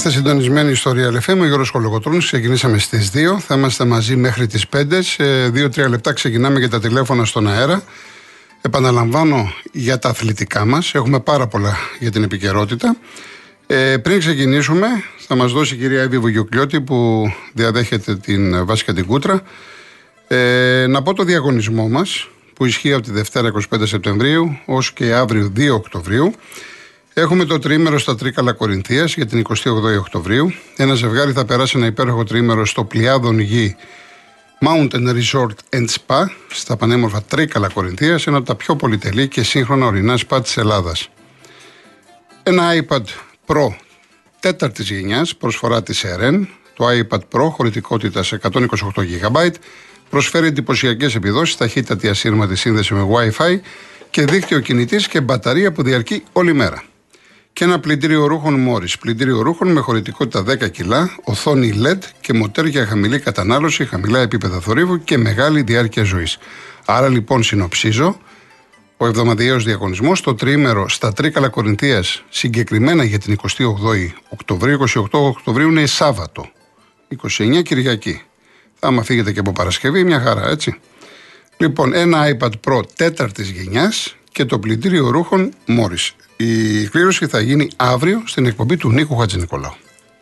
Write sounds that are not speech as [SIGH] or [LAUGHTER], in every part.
Είστε συντονισμένοι στο Real FM, ο Γιώργος Κολογοτρώνης, ξεκινήσαμε στις 2, θα είμαστε μαζί μέχρι τις 5, σε 2-3 λεπτά ξεκινάμε για τα τηλέφωνα στον αέρα. Επαναλαμβάνω για τα αθλητικά μας, έχουμε πάρα πολλά για την επικαιρότητα. Ε, πριν ξεκινήσουμε, θα μας δώσει η κυρία Εύη Βουγιοκλιώτη που διαδέχεται την Βάσικα την Κούτρα. Ε, να πω το διαγωνισμό μας που ισχύει από τη Δευτέρα 25 Σεπτεμβρίου ως και αύριο 2 Οκτωβρίου. Έχουμε το τρίμερο στα Τρίκαλα Κορινθίας για την 28 Οκτωβρίου. Ένα ζευγάρι θα περάσει ένα υπέροχο τρίμερο στο Πλιάδον Γη Mountain Resort and Spa στα πανέμορφα Τρίκαλα Κορινθίας, ένα από τα πιο πολυτελή και σύγχρονα ορεινά σπα της Ελλάδας. Ένα iPad Pro τέταρτης γενιάς, προσφορά της ERN. Το iPad Pro χωρητικότητας 128 GB προσφέρει εντυπωσιακές επιδόσεις, ταχύτατη ασύρματη σύνδεση με WiFi και δίκτυο κινητής και μπαταρία που διαρκεί όλη μέρα και ένα πλυντήριο ρούχων Μόρις. Πλυντήριο ρούχων με χωρητικότητα 10 κιλά, οθόνη LED και μοτέρ για χαμηλή κατανάλωση, χαμηλά επίπεδα θορύβου και μεγάλη διάρκεια ζωής. Άρα λοιπόν συνοψίζω, ο εβδομαδιαίος διαγωνισμός στο τρίμερο στα Τρίκαλα Κορινθίας, συγκεκριμένα για την 28η Οκτωβρίου, 28 Οκτωβρίου είναι Σάββατο. 29 Κυριακή. Άμα φύγετε και από Παρασκευή, μια χαρά, έτσι. Λοιπόν, ένα iPad Pro τέταρτης γενιάς και το πλυντήριο ρούχων Morris. Η κλήρωση θα γίνει αύριο στην εκπομπή του Νίκου Χατζηνικολάου.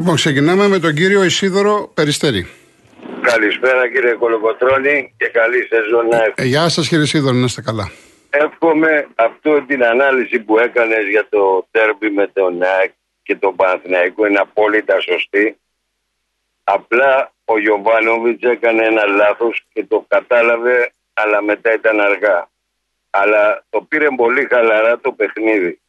Λοιπόν, ξεκινάμε με τον κύριο Ισίδωρο Περιστέρη. Καλησπέρα κύριε Κολοκοτρώνη και καλή σεζόν ε, Γεια σας κύριε Ισίδωρο, να είστε καλά. Εύχομαι αυτό την ανάλυση που έκανες για το τέρμπι με τον ΑΕΚ και τον Παναθηναϊκό είναι απόλυτα σωστή. Απλά ο Γιωβάνοβιτς έκανε ένα λάθος και το κατάλαβε αλλά μετά ήταν αργά. Αλλά το πήρε πολύ χαλαρά το παιχνίδι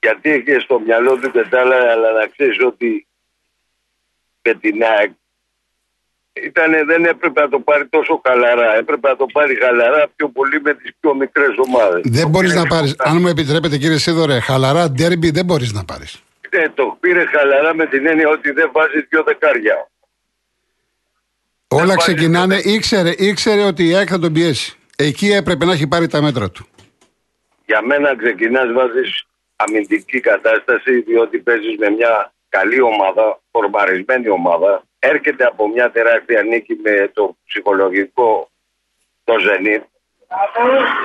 γιατί είχε στο μυαλό του και τα άλλα, αλλά να ξέρεις ότι με την ΑΕΚ ήτανε, δεν έπρεπε να το πάρει τόσο χαλαρά. Έπρεπε να το πάρει χαλαρά πιο πολύ με τις πιο μικρές ομάδες. Δεν μπορείς να πάρεις. Αν μου επιτρέπετε, κύριε Σίδωρε, χαλαρά ντέρμπι δεν μπορείς να πάρεις. Ναι, το πήρε χαλαρά με την έννοια ότι δεν βάζει δύο δεκάρια. Όλα ξεκινάνε, ήξερε, ήξερε ότι η ΑΕΚ θα τον πιέσει. Εκεί έπρεπε να έχει πάρει τα μέτρα του. Για μένα ξεκινάς, βάζεις αμυντική κατάσταση, διότι παίζεις με μια καλή ομάδα, φορμαρισμένη ομάδα. Έρχεται από μια τεράστια νίκη με το ψυχολογικό το Zenit.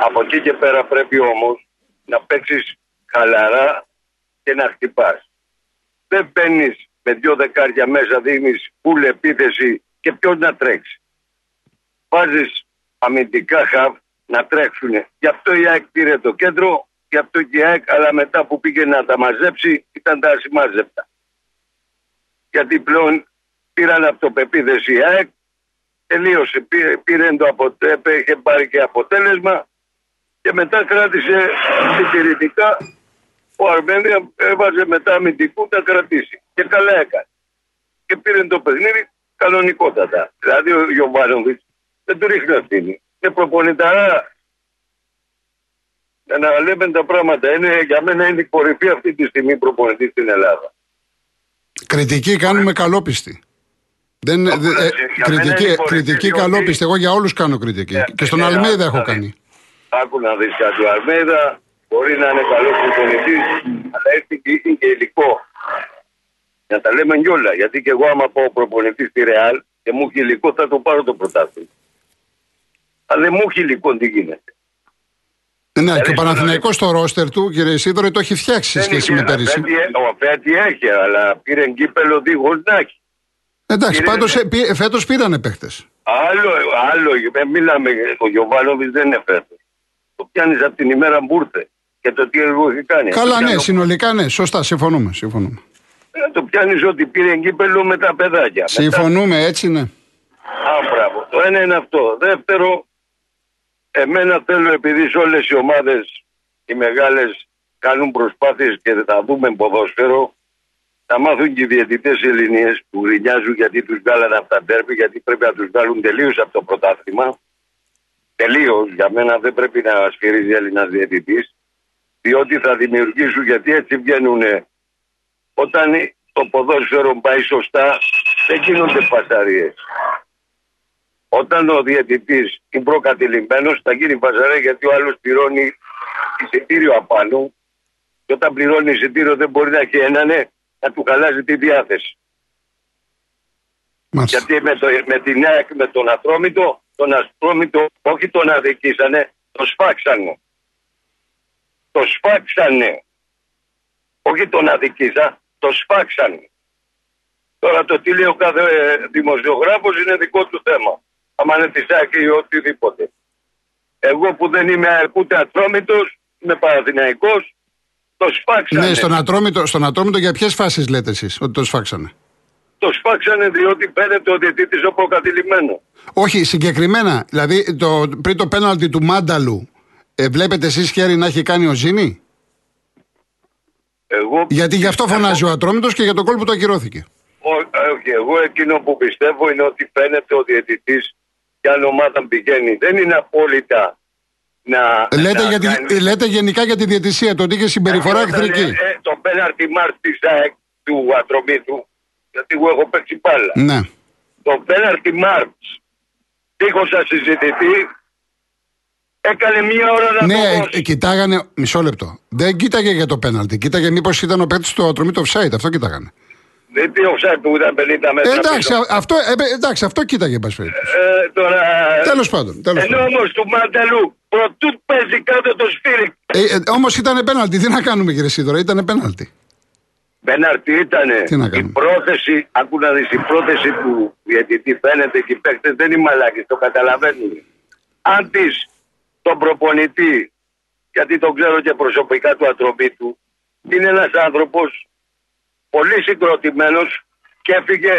Από εκεί και πέρα πρέπει όμως να παίξεις χαλαρά και να χτυπάς. Δεν μπαίνει με δύο δεκάρια μέσα, δίνεις πουλ επίθεση και ποιο να τρέξεις. Βάζεις αμυντικά χαβ να τρέξουν. Γι' αυτό η ΑΕΚ πήρε το κέντρο και από το ΚΙΑΕΚ, αλλά μετά που πήγε να τα μαζέψει ήταν τα ασημάζεπτα. Γιατί πλέον πήραν από το πεπίδες η ΑΕΚ, τελείωσε, πήρε, πήρε το αποτέλεσμα, είχε πάρει και αποτέλεσμα και μετά κράτησε συντηρητικά. Ο Αρμένια έβαζε μετά αμυντικού να κρατήσει. Και καλά έκανε. Και πήρε το παιχνίδι κανονικότατα. Δηλαδή ο Γιωβάνοβιτς δεν του ρίχνει ευθύνη. Είναι προπονηταρά να λέμε τα πράγματα. Είναι, για μένα είναι η κορυφή αυτή τη στιγμή προπονητής στην Ελλάδα. Κριτική κάνουμε καλόπιστη. Δεν, ε, κριτική, κριτική καλόπιστη. Εγώ για όλους κάνω κριτική. Ε, και στον ε, Αλμέιδα έχω κάνει. Άκου να δεις κάτι. Ο Αλμέιδα μπορεί να είναι καλός προπονητής, αλλά έχει και, και υλικό. Να τα λέμε κιόλα. Γιατί και εγώ, άμα πω προπονητής στη Ρεάλ και μου έχει υλικό, θα το πάρω το πρωτάθλημα. Αλλά δεν μου έχει υλικό, τι γίνεται. Ναι, και ο Παναθηναϊκός στο ρόστερ του, κύριε Σίδωρη, το έχει φτιάξει σε σχέση με πέρυσι. Ο Φέτη έχει, αλλά πήρε κύπελο δίχω να έχει. Εντάξει, πάντως φέτος πήρανε παίχτες. Άλλο, άλλο, μιλάμε, ο Γιωβάνοβιτς δεν είναι φέτος. Το πιάνεις από την ημέρα που ήρθε και το τι εγώ έχει κάνει. Καλά, ναι, συνολικά ναι, σωστά, συμφωνούμε. συμφωνούμε. Ε, το πιάνεις ότι πήρε κύπελο με τα παιδάκια. Συμφωνούμε, έτσι ναι. Α, μπράβο. Το ένα είναι αυτό. Δεύτερο, Εμένα θέλω επειδή σε όλες οι ομάδες οι μεγάλες κάνουν προσπάθειες και θα δούμε ποδόσφαιρο να μάθουν και οι διαιτητές Ελληνίες που γκρινιάζουν γιατί τους βγάλανε από τα ντέρμπι, γιατί πρέπει να τους βγάλουν τελείως από το πρωτάθλημα. Τελείως. Για μένα δεν πρέπει να σφυρίζει Έλληνας διαιτητής. Διότι θα δημιουργήσουν, γιατί έτσι βγαίνουν. Όταν το ποδόσφαιρο πάει σωστά, δεν γίνονται φασαρίες. Όταν ο διαιτητής είναι προκατηλημένος, θα γίνει φασαρία γιατί ο άλλος πληρώνει εισιτήριο απάνω. Και όταν πληρώνει εισιτήριο, δεν μπορεί να έχει έναν να του χαλάζει τη διάθεση. Μάλιστα. Γιατί με, το, με την ΑΕΚ, με τον Ατρόμητο, τον Ατρόμητο όχι τον αδικήσανε, το σφάξανε. Το σφάξανε. Όχι τον αδικήσα, το σφάξανε. Τώρα το τι λέει ο κάθε δημοσιογράφος είναι δικό του θέμα. Άμα είναι της ΑΕΚ ή οτιδήποτε. Εγώ που δεν είμαι ΑΕΚ ούτε Ατρόμητος, είμαι Παναθηναϊκός, το σφάξανε. Ναι, στον Ατρόμητο, στον Ατρόμητο για ποιες φάσεις λέτε εσείς ότι το σφάξανε; Το σφάξανε διότι φαίνεται ο διαιτητής ο προκατηλημένος. Όχι, συγκεκριμένα. Δηλαδή το, πριν το πέναλτι του Μάνταλου, ε, βλέπετε εσείς χέρι να έχει κάνει ο Ζήνη; Εγώ, Γιατί γι' αυτό φωνάζει ο Ατρόμητος και για το κόλπο του ακυρώθηκε. Ό- ε, όχι, εγώ εκείνο που πιστεύω είναι ότι φαίνεται ο διαιτητής και αν ομάδα πηγαίνει. Δεν είναι απόλυτα να. Λέτε, να για τη- κάνει- λέτε γενικά για τη διαιτησία, το ότι είχε συμπεριφορά Όταν, εχθρική. ε, ε, το πέναρτι μάρτ της ΑΕΚ του Ατρομήτου, γιατί εγώ έχω παίξει μπάλα. Ναι. Το πέναρτι μάρτς, τείχωσα συζητητή, έκανε μία ώρα να Ναι, το ε, δώσει. ε, κοιτάγανε. Μισό λεπτό. Δεν κοίταγε για το πέναλτι. Κοίταγε μήπως ήταν ο παίκτης του Ατρομήτου offside. Αυτό κοίταγανε. Δεν τι offside που ήταν 50 Ε, μέτρα. εντάξει, πίσω. α- αυτό, ε, εντάξει, αυτό κοίταγε, εν πάση περιπτώσει. Ε, τώρα... Τέλος πάντων. Τέλος Ενώ πάντων. όμως του Μαντελού προτού παίζει κάτω το σφύρι. Ε, ε, Όμως ήταν πέναλτι. Τι να κάνουμε, κύριε Σίδωρα, ήταν πέναλτι. Μπέναρτη ήτανε. Τι να η κάνουμε. πρόθεση, άκου να δεις, η πρόθεση του διαιτητή φαίνεται και οι παίκτες δεν είναι μαλάκες, το καταλαβαίνουν. Αν της τον προπονητή, γιατί τον ξέρω και προσωπικά του ατροπίτου, είναι ένας άνθρωπος πολύ συγκροτημένος και έφυγε,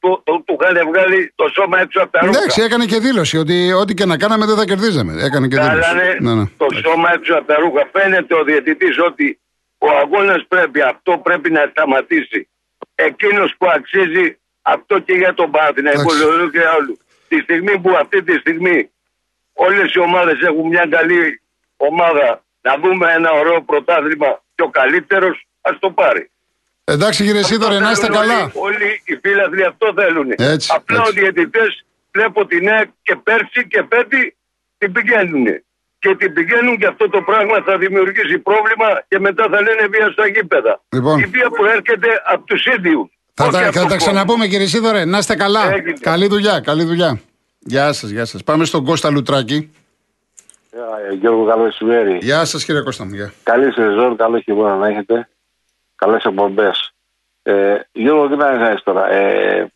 του, του, του είχαν βγάλει το σώμα έξω από τα ρούχα. Εντάξει, έκανε και δήλωση ότι ό,τι και να κάναμε δεν θα κερδίζαμε. Έκανε και δήλωση. Βγάλανε Ναι, ναι. το σώμα έξω από τα ρούχα. Φαίνεται ο διαιτητής ότι ο αγώνας πρέπει, αυτό πρέπει να σταματήσει. Εκείνος που αξίζει αυτό και για τον Παναθηναϊκό Εντάξει. λέω και για όλου. Τη στιγμή που αυτή τη στιγμή όλες οι ομάδες έχουν μια καλή ομάδα να δούμε ένα ωραίο πρωτάθλημα και ο καλύτερος, ας το πάρει. Εντάξει, κύριε Σίδωρε, να είστε Αυτό θέλουν καλά. Όλοι, όλοι οι φίλαθλοι αυτό θέλουν. Έτσι, Απλά έτσι. οι διαιτητές βλέπω την ΑΕΚ και πέρσι και πέμπτη την πηγαίνουν. Και την πηγαίνουν και αυτό το πράγμα θα δημιουργήσει πρόβλημα και μετά θα λένε βία στα γήπεδα. Λοιπόν. Η βία προέρχεται από τους ίδιους. Θα τα, θα τα ξαναπούμε, κύριε Σίδωρε. Να είστε καλά. Έγινε. Καλή δουλειά, καλή δουλειά. Γεια σας, γεια σας. Πάμε στον Κώστα Λουτράκη. Ε, Γιώργο, καλό μεσημέρι. Γεια σας, κύριε Κώστα μου. Γεια. Καλή σεζόν, καλό χειμώνα να έχετε. Καλές εκπομπές. Ε, Γιώργο, τι να κάνεις τώρα; Ε,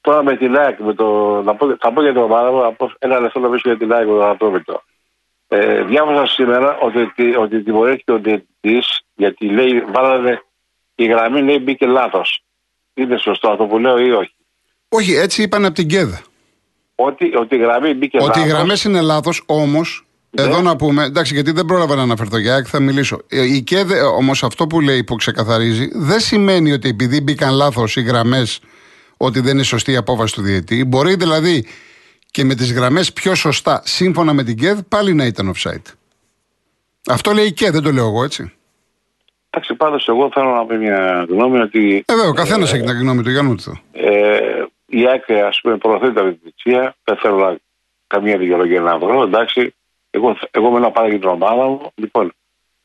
τώρα με την ΑΕΚ, με το, να πω, θα πω για την ομάδα μου, να πω ένα λεπτό να πείσω για την ΑΕΚ με τον Ατρόμητο. Ε, διάβασα σήμερα ότι, ότι, ότι τιμωρήθηκε ο διαιτητής γιατί λέει, βάλανε η γραμμή λέει μπήκε λάθος. Είναι σωστό αυτό που λέω ή όχι; Όχι, έτσι είπαν από την ΚΕΔ. Ότι, ότι η γραμμή μπήκε Ότι οι λάθος. γραμμές είναι λάθος, όμως. Ναι. Εδώ να πούμε, εντάξει, γιατί δεν πρόλαβα να αναφερθώ για ΑΕΚ, θα μιλήσω. Ε, Η ΚΕΔ, όμως, αυτό που λέει, που ξεκαθαρίζει, δεν σημαίνει ότι επειδή μπήκαν λάθος οι γραμμές, ότι δεν είναι σωστή η απόφαση του διαιτή. Μπορεί δηλαδή και με τις γραμμές πιο σωστά, σύμφωνα με την ΚΕΔ, πάλι να ήταν offside. Αυτό λέει η ΚΕΔ, δεν το λέω εγώ έτσι. Εντάξει, πάντως εγώ θέλω να πω μια γνώμη ότι Ε, βέβαια, ο καθένας έχει την γνώμη του, για νου του. ε, η ΑΕΚ ας πούμε προωθεί τα διαιτησία, δεν θέλω να, καμία δικαιολογία να βρω, εντάξει, εγώ, εγώ μένω πάρα για την ομάδα μου, λοιπόν,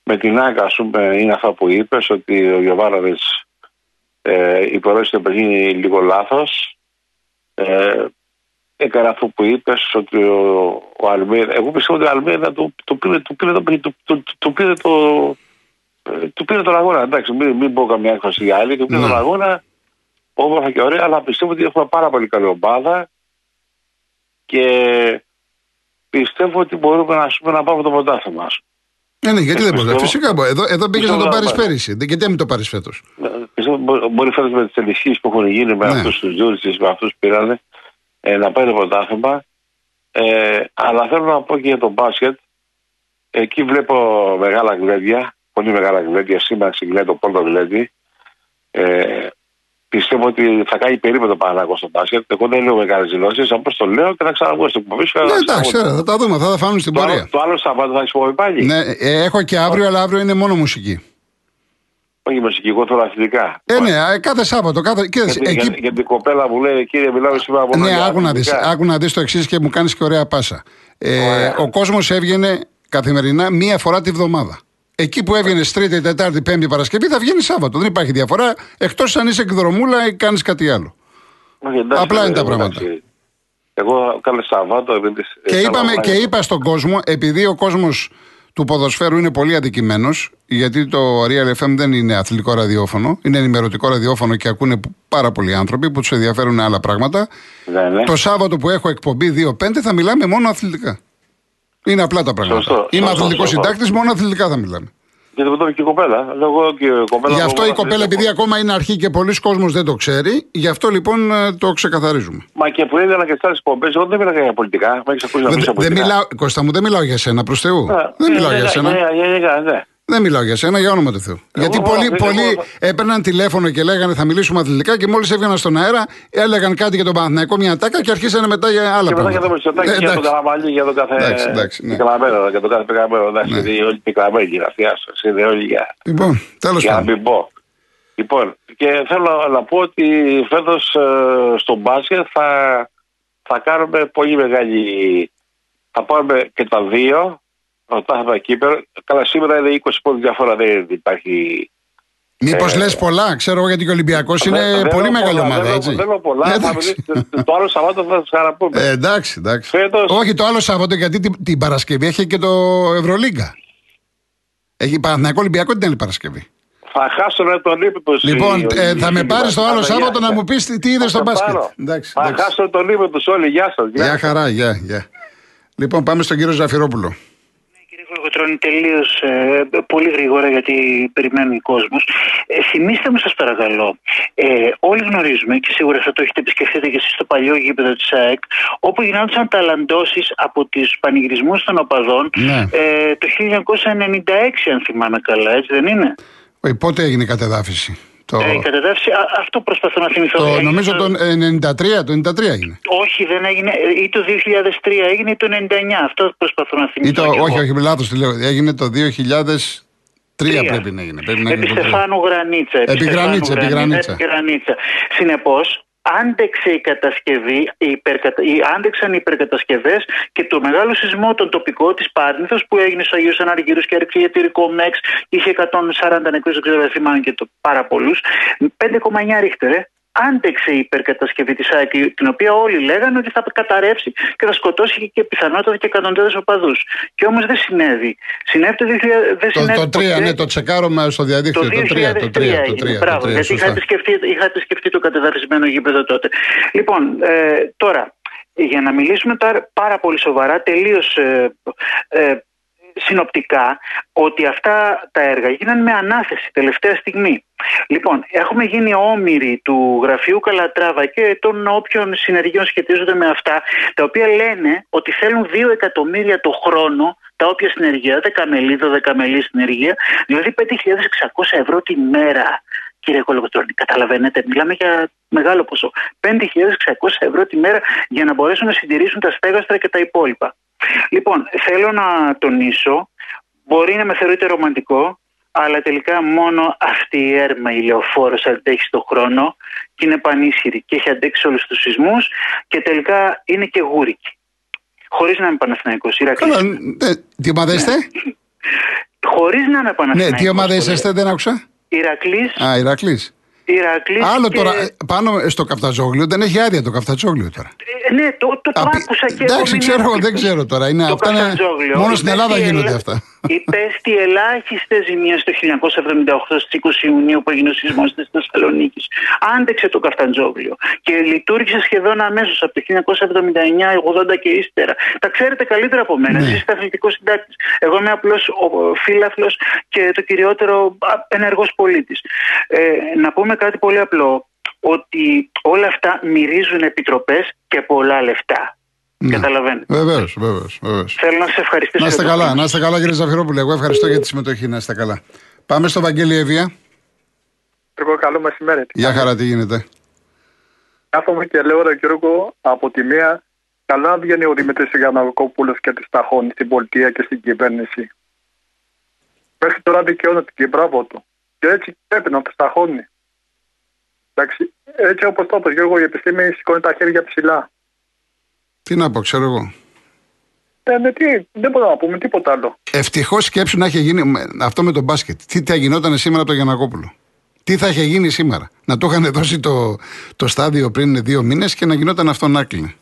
με την ΑΕΚ ας πούμε είναι αυτό που είπες ότι ο Γιωβάραδης ε, υπερώσει το παιχνίδι λίγο λάθος, ε, έκανε αυτό που είπες ότι ο, ο Αλμίδα, εγώ πιστεύω ότι ο Αλμίδα του, του πήρε το, πήρε το, του, του, του πήρε το, ε, του πήρε τον αγώνα. Εντάξει, μην, μην πω καμιά έκφραση για άλλη. Του πήρε Ναι. τον αγώνα όμορφα και ωραία, αλλά πιστεύω ότι έχουμε πάρα πολύ καλή ομάδα και πιστεύω ότι μπορούμε να, ας πούμε, να πάμε το πρωτάθλημα. μας. Ναι, ναι, γιατί δεν μπορεί. Πιστεύω- Φυσικά μπορεί. Εδώ, εδώ πήγες να το Πιστεύω πάρεις να πάρει. πέρυσι. Δεν- Γιατί να μην το πάρεις φέτος; Ε, Πιστεύω ότι μπο- μπορεί φέτος με τις ενισχύσεις που έχουν γίνει με Ναι. αυτούς τους Τζούρισι, με αυτούς που πήρανε, ε, να πάει το πρωτάθλημα. Ε, αλλά θέλω να πω και για το μπάσκετ. Εκεί βλέπω μεγάλα γλέντια, πολύ μεγάλα γλέντια. Σήμερα ξεκινάει το πρώτο γλέντι. Ε, πιστεύω ότι θα κάνει περίπου το στο μπάσκετ. Εγώ δεν λέω μεγάλες δηλώσεις, όπω το λέω και θα ξαναβγώ στην εκπομπή Ναι, εντάξει, θα τα δούμε, θα τα φάνουν στην το πορεία. Άλλο, το άλλο Σαββάτο θα έχεις πάλι. Ναι, ε, έχω και αύριο, αλλά αύριο είναι μόνο μουσική. Όχι μουσική, εγώ θέλω αθλητικά. Ε, ναι, ε, κάθε Σάββατο. Κάθε... Γιατί, εκεί... για, για, την κοπέλα που λέει, κύριε, μιλάμε σήμερα από Ναι, άκου να, δεις, άκου να δεις το εξής και μου κάνεις και ωραία πάσα. Ε, ο κόσμος έβγαινε καθημερινά μία φορά τη βδομάδα. Εκεί που έβγαινες Τρίτη, Τετάρτη, Πέμπτη, Παρασκευή θα βγαίνεις Σάββατο. Δεν υπάρχει διαφορά εκτός αν είσαι εκδρομούλα ή κάνεις κάτι άλλο. Όχι, εντάξει, Απλά είναι τα πράγματα. Εντάξει. Εγώ κάνω Σαββάτο. Και, είπαμε, και είπα στον κόσμο, επειδή ο κόσμος του ποδοσφαίρου είναι πολύ αδικημένο, γιατί το Real FM δεν είναι αθλητικό ραδιόφωνο, είναι ενημερωτικό ραδιόφωνο και ακούνε πάρα πολλοί άνθρωποι που τους ενδιαφέρουν άλλα πράγματα. Ναι, ναι. Το Σάββατο που έχω εκπομπή 2-5 θα μιλάμε μόνο αθλητικά. Είναι απλά τα πράγματα. Σωστό, Είμαι σωστό, αθλητικός σωστό. συντάκτης, μόνο αθλητικά θα μιλάμε. Γιατί δεν το και η κοπέλα. Εγώ και η κοπέλα Γι' αυτό εγώ η κοπέλα, επειδή ακόμα είναι αρχή και πολλοί κόσμος δεν το ξέρει, γι' αυτό λοιπόν ε, το ξεκαθαρίζουμε. Μα και που έδινα και στι εκπομπές, εγώ δεν μιλάω για πολιτικά. Με έχεις ακούσει να Δεν, μιλήσω δεν πολιτικά. μιλάω, Κώστα μου, δεν μιλάω για σένα προς Θεού. Α, δεν ναι, μιλάω ναι, για ναι, σένα. ναι, ναι, ναι, ναι. Δεν μιλάω για σένα, για όνομα του Θεού. Γιατί πολλοί, εγώ- πολλοί εγώ- έπαιρναν τηλέφωνο και λέγανε θα μιλήσουμε αθλητικά και μόλις έβγαιναν στον αέρα έλεγαν κάτι για τον Παναθηναϊκό μια τάκα και αρχίσανε μετά για άλλα Και μετά για το πράγματα. Μητσοτάκη Ε, και για τον εντάξει. Καραμαλή και για τον κάθε Εντάξει, εντάξει, ναι. πικραμένο. Για τον κάθε πικραμένο. Εντάξει, είναι όλοι πικραμένοι. Να φτιάσω. Είναι όλοι για, Λοιπόν, τέλος για να πάντων. μην πω. Λοιπόν, και θέλω να πω ότι φέτος στο μπάσκετ θα, θα κάνουμε πολύ μεγάλη. Θα πάρουμε και τα δύο. Το τάχμα κύπερ. Καλά, σήμερα είναι 20 πόντους διαφορά. Δεν υπάρχει. Μήπως ε, λες πολλά, ξέρω εγώ γιατί και ο Ολυμπιακός Δεν- είναι δεν πολύ λέω μεγάλη πολλά, ομάδα, δεν έτσι. λέω- Δεν λέω πολλά. θα Εντάξει. μιλήσω- το άλλο Σαββάτο θα σας χαραπούμε. Ε, εντάξει, εντάξει. Φέτος- Όχι το άλλο Σάββατο γιατί την, την Παρασκευή έχει και το Ευρωλίγκα. Έχει Παναθηναϊκό Ολυμπιακό την άλλη Παρασκευή; Θα χάσουν τον ύπνο τους. Λοιπόν, ε, θα με πάρεις το άλλο Σάββατο να μου πεις τι, τι είδες στο μπάσκετ. Εντάξει, Θα εντάξει. χάσουν τον ύπνο τους όλοι. Γεια σας. Γεια χαρά, γεια, γεια. Λοιπόν, πάμε στον κύριο Ζαφυρόπουλο. Κύριε Κολοκοτρώνη, τελείως ε, πολύ γρήγορα γιατί περιμένει ο κόσμος. Ε, θυμήστε μου, σας παρακαλώ, ε, όλοι γνωρίζουμε και σίγουρα θα το έχετε επισκεφτεί και εσείς στο παλιό γήπεδο της ΑΕΚ, όπου γινόντουσαν ταλαντώσεις από του πανηγυρισμούς των οπαδών Ναι. ε, το 1996, αν θυμάμαι καλά, έτσι δεν είναι; Όχι, πότε έγινε η κατεδάφιση; Το, Ε, η κατεδάφιση, α, αυτό προσπαθώ να θυμηθώ. το, Έγινε νομίζω το- το 93, το 93 έγινε. Όχι, δεν έγινε. ε, Ή το 2003 έγινε ή το 99. Αυτό προσπαθώ να θυμηθώ. Ή το, κι εγώ. όχι, όχι, λάθος τη λέω. Έγινε το 2003 Τρία. πρέπει να έγινε. Πρέπει να Επί έγινε το τρία. Στεφάνου Γρανίτσα. Επί Γρανίτσα, επί Γρανίτσα. Γρανίτσα. Συνεπώ, άντεξε η κατασκευή, η υπερκατα... οι, άντεξαν οι υπερκατασκευές και το μεγάλο σεισμό τον τοπικό της Πάρνηθος που έγινε στου Αγίου Αναργύρου και έριξε ιατρικό ΜΕΞ. Είχε 140 νεκρούς, δεν ξέρω, δεν θυμάμαι και το πάρα πολλούς. 5,9 ρίχτερ, ε. Άντεξε η υπερκατασκευή της ΑΕΚ, την οποία όλοι λέγανε ότι θα καταρρεύσει και θα σκοτώσει και πιθανότατα και εκατοντάδες οπαδούς. Και όμως δεν συνέβη. Συνέβη το 2000. Δεν Το, συνέβη το 3, ποτέ. ναι, το τσεκάρουμε στο διαδίκτυο. Το 2003, Το 3, το 3, το 3. έγινε. Μπράβο, το 3, γιατί σωστά. είχατε σκεφτεί, είχατε σκεφτεί το κατεδαφισμένο γήπεδο τότε. Λοιπόν, ε, τώρα, για να μιλήσουμε τώρα πάρα πολύ σοβαρά, τελείως ε, ε, συνοπτικά, ότι αυτά τα έργα γίνανε με ανάθεση τελευταία στιγμή. Λοιπόν, έχουμε γίνει όμοιροι του γραφείου Καλατράβα και των όποιων συνεργείων σχετίζονται με αυτά, τα οποία λένε ότι θέλουν 2 εκατομμύρια το χρόνο τα όποια συνεργεία, δεκαμελή, δωδεκαμελή συνεργεία, δηλαδή 5.600 ευρώ τη μέρα. Κύριε Κολογοτρώνη, καταλαβαίνετε, μιλάμε για μεγάλο ποσό. 5.600 ευρώ τη μέρα για να μπορέσουν να συντηρήσουν τα στέγαστρα και τα υπόλοιπα. Λοιπόν, θέλω να τονίσω, μπορεί να με θεωρείτε ρομαντικό, αλλά τελικά μόνο αυτή η έρμα η λεωφόρος αντέχει στον χρόνο και είναι πανίσχυρη και έχει αντέξει όλους τους σεισμούς και τελικά είναι και γούρικη. Χωρίς να είμαι Παναθηναϊκός, Ηρακλής. Καλά, ναι, τι ομάδα είστε; [LAUGHS] Χωρίς να είμαι Ναι, Παναθηναϊκός. τι ομάδα το λέω. είσαστε, δεν άκουσα. Ηρακλής, Α, Ηρακλής. Ηρακλής Άλλο και... τώρα, ε, πάνω στο καφταζόγλιο δεν έχει άδεια το καφταζόγλιο τώρα. Ε, ναι, το, το, το Απ- άκουσα και εγώ. Εντάξει, μην ξέρω, είναι- δεν ξέρω τώρα. Είναι, Το αυτά είναι, Καφτατζόγλιο. μόνο στην Υπέστη Ελλάδα ελα- γίνονται αυτά. [LAUGHS] Υπέστη ελάχιστες ζημίες το 1978 στις 20 Ιουνίου που έγινε ο σεισμός της Θεσσαλονίκης. Άντεξε το Καφταντζόγλιο και λειτουργήσε σχεδόν αμέσως από το 1979-80 και ύστερα. Τα ξέρετε καλύτερα από μένα. Ναι. Εσείς είστε αθλητικός συντάκτης. Εγώ είμαι απλός φίλαθλος και το κυριότερο ενεργός πολίτης. Ε, να πούμε κάτι πολύ απλό. Ότι όλα αυτά μυρίζουν επιτροπές και πολλά λεφτά. Ναι. Καταλαβαίνετε. Βεβαίως, βεβαίως. Βεβαίως. Θέλω να σα ευχαριστήσω. Να είστε για το καλά, χρόνο να είστε καλά κύριε Ζαφυρόπουλε. Εγώ ευχαριστώ για τη συμμετοχή. Να είστε καλά. Πάμε στο Βαγγέλη Εύβοια. Εγώ καλό μεσημέρι. Γεια χαρά, τι γίνεται; Κάθομαι και λέω ρε Γιώργο, από τη μία, καλά βγαίνει ο Δημήτρης Γιαννακόπουλος και τη ταχώνει στην πολιτεία και στην κυβέρνηση. Μέχρι τώρα δικαιώνεται και μπράβο του. Και έτσι πρέπει να του ταχώνει. Εντάξει, έτσι όπως το είπες Γιώργο, η επιστήμη σηκώνει τα χέρια ψηλά. Τι να πω, ξέρω εγώ. Ε, με τι, δεν μπορούμε να πούμε τίποτα άλλο. Ευτυχώς σκέψου να είχε γίνει με- αυτό με τον μπάσκετ. Τι θα γινόταν σήμερα από τον Γιανακόπουλο. Τι θα είχε γίνει σήμερα; Να το είχαν δώσει το, το στάδιο πριν δύο μήνες και να γινόταν αυτό να κλείνει.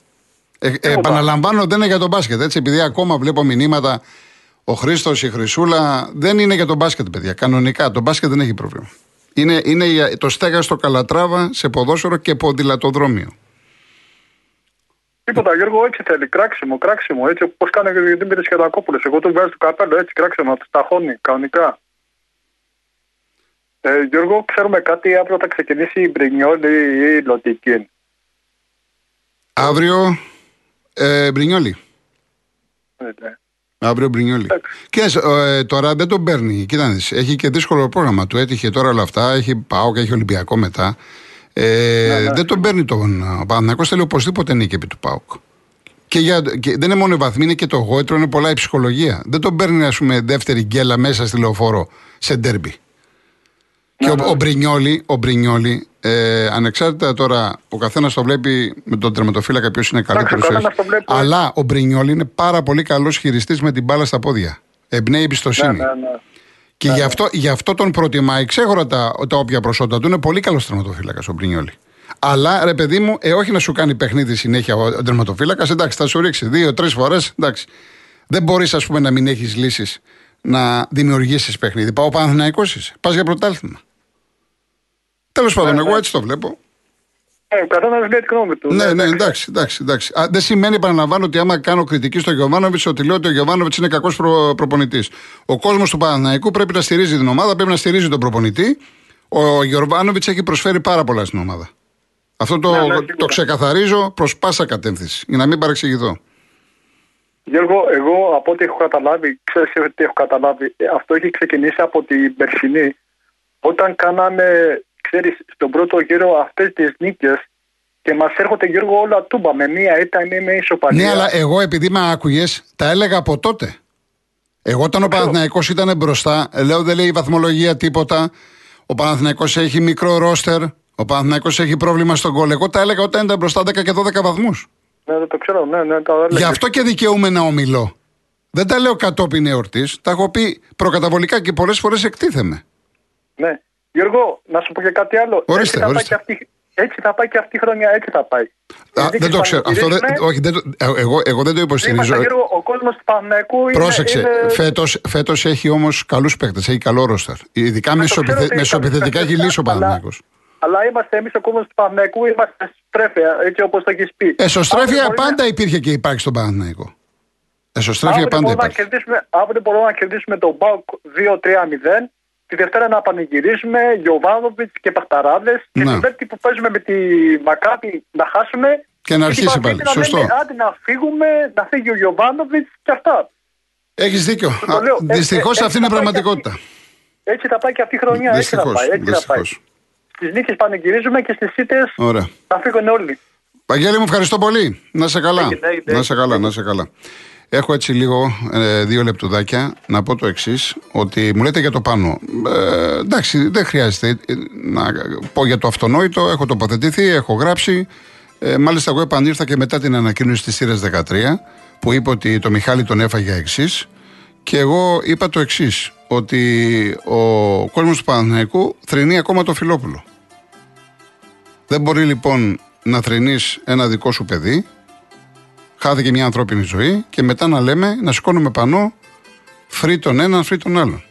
Ε, ε, επαναλαμβάνω, δεν είναι για τον μπάσκετ. Έτσι, επειδή ακόμα βλέπω μηνύματα ο Χρήστος, η Χρυσούλα, δεν είναι για τον μπάσκετ, παιδιά. Κανονικά το μπάσκετ δεν έχει πρόβλημα. Είναι, είναι για το στέγαστο Καλατράβα σε ποδόσφαιρο και ποδηλατοδρόμιο. Τίποτα, Γιώργο, έτσι θέλει. Κράξιμο, κράξιμο. Έτσι όπως κάνει και ο Δημήτρης Κεδακόπουλο. Εγώ του βγάζω το καπέλο, έτσι κράξιμο, να του ταχώνει κανονικά. Ε, Γιώργο, ξέρουμε κάτι, αύριο θα ξεκινήσει η Μπρινιόλη ή η Λοτική. Αύριο, ε, Μπρινιόλι. Ε, ναι. Αύριο Μπρινιόλι. Εντάξει. Και ε, τώρα δεν τον παίρνει. Κοίτα, να δεις, έχει και δύσκολο πρόγραμμα του. Έτυχε τώρα όλα αυτά. Έχει πάω και έχει Ολυμπιακό μετά. Ε, Δεν τον παίρνει τον ο Παναθηναϊκός θέλει οπωσδήποτε νίκη επί του ΠΑΟΚ. Και, για, και δεν είναι μόνο οι βαθμοί, είναι και το γόητρο, είναι πολλά η ψυχολογία. Δεν τον παίρνει, ας πούμε, δεύτερη γκέλα μέσα στη λεωφόρο σε ντέρμπι. Και ο, ο Μπρινιόλι, ο Μπρινιόλι ε, ανεξάρτητα τώρα, ο καθένας το βλέπει με τον τερματοφύλακα ποιος είναι καλύτερο. ο καθένας το βλέπει. Αλλά ο Μπρινιόλι είναι πάρα πολύ καλός χειριστής με την μπάλα στα πόδια. Εμπνέει εμπιστοσύνη. Ναι, ναι, ναι. Και γι, αυτό, γι' αυτό τον προτιμάει. Ξέχωρα τα, τα όποια προσόντα του. Είναι πολύ καλός τερματοφύλακας ο Μπρινιόλι. Αλλά ρε παιδί μου, ε, όχι να σου κάνει παιχνίδι συνέχεια ο τερματοφύλακας. Εντάξει, θα σου ρίξει δύο-τρει φορές. Εντάξει. Δεν μπορείς, ας πούμε, να μην έχεις λύσεις να δημιουργήσεις παιχνίδι. Πάω Παναθυναϊκό είσαι. Πας για πρωτάθλημα. Τέλος πάντων, εγώ έτσι το βλέπω. Ε, ο καθένα λέει τη γνώμη του. Ναι, ναι, εντάξει, εντάξει. εντάξει. Α, δεν σημαίνει, επαναλαμβάνω, ότι άμα κάνω κριτική στο Γιωβάνοβιτς, ότι λέω ότι ο Γιωβάνοβιτς είναι κακός προ, προπονητής. Ο κόσμος του Παναναϊκού πρέπει να στηρίζει την ομάδα, πρέπει να στηρίζει τον προπονητή. Ο Γιωβάνοβιτς έχει προσφέρει πάρα πολλά στην ομάδα. Αυτό το, Ναι, ναι, σίγουρα. το ξεκαθαρίζω προς πάσα κατεύθυνση, για να μην παρεξηγηθώ. Γιώργο, εγώ από ό,τι έχω καταλάβει, ξέρεις τι έχω καταλάβει, ε, αυτό έχει ξεκινήσει από την περσινή. Όταν κάναμε, ξέρεις, στον πρώτο γύρο αυτές τις νίκες και μας έρχονται Γιώργο όλα τούμπα με μία ήττα ή με ισοπαλία. Ναι, αλλά εγώ επειδή με άκουγες, τα έλεγα από τότε. Εγώ όταν ο Παναθηναϊκός ήταν μπροστά, λέω δεν λέει η βαθμολογία τίποτα. Ο Παναθηναϊκός έχει μικρό ρόστερ. Ο Παναθηναϊκός έχει πρόβλημα στον κόλ. Εγώ τα έλεγα όταν ήταν μπροστά 10 και 12 βαθμούς. Ναι, δεν το ξέρω, ναι, ναι, τα έλεγες. Γι' αυτό και δικαιούμαι να ομιλώ. Δεν τα λέω κατόπιν εορτής. Τα έχω πει προκαταβολικά και πολλές φορές εκτίθεμαι. Ναι. Γιώργο, να σου πω και κάτι άλλο. Ορίστε, έτσι, θα πάει ορίστε. και αυτή, έτσι θα πάει και αυτή η χρονιά, έτσι θα πάει. Α, Οι δεν το νίκες ξέρω. Αυτό δεν, πανηγυρίζουμε. όχι, δεν το, ε, εγώ, εγώ δεν το υποστηρίζω. Είμαστε, Γιώργο, ο κόσμος του Παναθηναϊκού είναι... Πρόσεξε. είναι... Φέτος, φέτος έχει όμως καλούς παίκτες. Έχει καλό ρόστερ. Ειδικά ξέρω ότι μεσοπιθε, έχει μεσοπιθετικά καλούς έχει λύσει ο παίκτες, αλλά- Παναθηναϊκός. Αλλά είμαστε εμείς ο κόσμος του Παναθηναϊκού, είμαστε στρέφεια, έτσι όπως το έχεις πει. Εσωστρέφεια Αύριο μπορεί πάντα να- υπήρχε και υπάρχει στον Παναθηναϊκό. Εσωστρέφεια αύριο πάντα μπορούμε να υπάρχει. κερδίσουμε- Αύριο μπορούμε να κερδίσουμε τον Μπάουκ 2-3-0. Τη Δευτέρα να πανηγυρίσουμε Γιωβάνοβιτς και Παχταράδες. Και Ναι. την Πέμπτη που παίζουμε με τη Μακάπη να χάσουμε. Και να την αρχίσει Παρασκευή πάλι. να Σωστό. λέμε, Άντε να φύγουμε, να φύγει ο Γιωβάνοβιτς και αυτά. Έχεις δίκιο. το λέω. Ε, Δυστυχώς ε, αυτή είναι η έτσι θα πάει και πραγματικότητα. Έτσι θα πάει και αυτή η χρονιά. Έτσι Δυστυχώς. θα πάει. Έτσι θα πάει. Στις νίκες πανηγυρίζουμε και στις ήττε Ωραία. να φύγουν όλοι. Παγγέλη μου, ευχαριστώ πολύ. Να σε καλά. Έγινε, έγινε, Να σε καλά, να σε καλά. Έχω έτσι λίγο ε, δύο λεπτουδάκια να πω το εξής: Ότι μου λέτε για το πάνω. Ε, εντάξει, δεν χρειάζεται ε, να πω για το αυτονόητο. Έχω τοποθετηθεί, έχω γράψει. Ε, μάλιστα, εγώ επανήλθα και μετά την ανακοίνωση της ΣΥΡΕΣ 13 που είπε ότι το Μιχάλη τον έφαγε εξής. Και εγώ είπα το εξής: Ότι ο κόσμος του Παναθηναϊκού θρυνεί ακόμα το Φιλόπουλο. Δεν μπορεί λοιπόν να θρυνείς ένα δικό σου παιδί, χάθηκε μια ανθρώπινη ζωή και μετά να λέμε να σηκώνουμε πανό φρύ τον έναν, φρύ τον άλλον.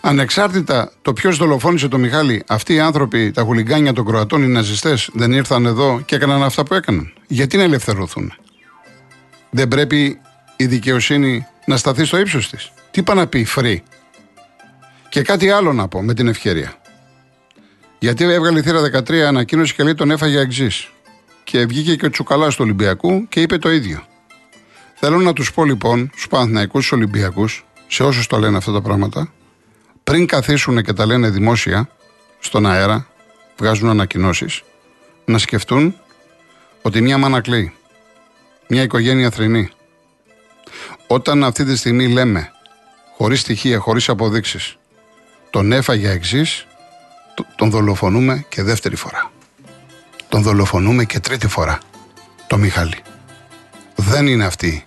Ανεξάρτητα το ποιος δολοφόνησε τον Μιχάλη, αυτοί οι άνθρωποι, τα χουλιγκάνια των Κροατών, οι ναζιστές, δεν ήρθαν εδώ και έκαναν αυτά που έκαναν. Γιατί να ελευθερωθούν; Δεν πρέπει η δικαιοσύνη να σταθεί στο ύψος της. Τι είπα να πει free; Και κάτι άλλο να πω με την ευκαιρία. Γιατί έβγαλε η θύρα 13 ανακοίνωση και λέει τον έφαγε εξή. Και βγήκε και ο Τσουκαλάς του Ολυμπιακού και είπε το ίδιο. Θέλω να τους πω λοιπόν στους Παναθηναϊκούς, στους Ολυμπιακούς, σε όσους το λένε αυτά τα πράγματα, πριν καθίσουν και τα λένε δημόσια, στον αέρα, βγάζουν ανακοινώσεις, να σκεφτούν ότι μια μάνα κλαίει. Μια οικογένεια θρυνεί. Όταν αυτή τη στιγμή λέμε, χωρίς στοιχεία, χωρίς αποδείξεις, τον έφαγε εξής, τον δολοφονούμε και δεύτερη φορά. Τον δολοφονούμε και τρίτη φορά. Το Μιχάλη. Δεν είναι αυτή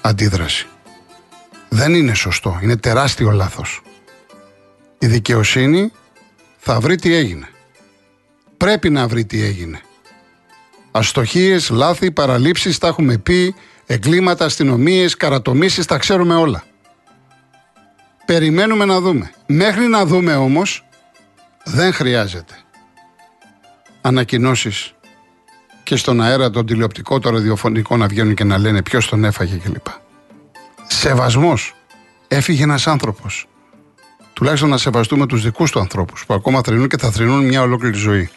αντίδραση. Δεν είναι σωστό. Είναι τεράστιο λάθος. Η δικαιοσύνη θα βρει τι έγινε. Πρέπει να βρει τι έγινε. Αστοχίες, λάθη, παραλήψεις, τα έχουμε πει, εγκλήματα, αστυνομίες, καρατομήσεις, τα ξέρουμε όλα. Περιμένουμε να δούμε. Μέχρι να δούμε όμως, δεν χρειάζεται. Ανακοινώσεις και στον αέρα τον τηλεοπτικό, το ραδιοφωνικό να βγαίνουν και να λένε ποιος τον έφαγε κλπ. Σεβασμός. Έφυγε ένας άνθρωπος. Τουλάχιστον να σεβαστούμε τους δικούς του ανθρώπους που ακόμα θρυνούν και θα θρυνούν μια ολόκληρη ζωή.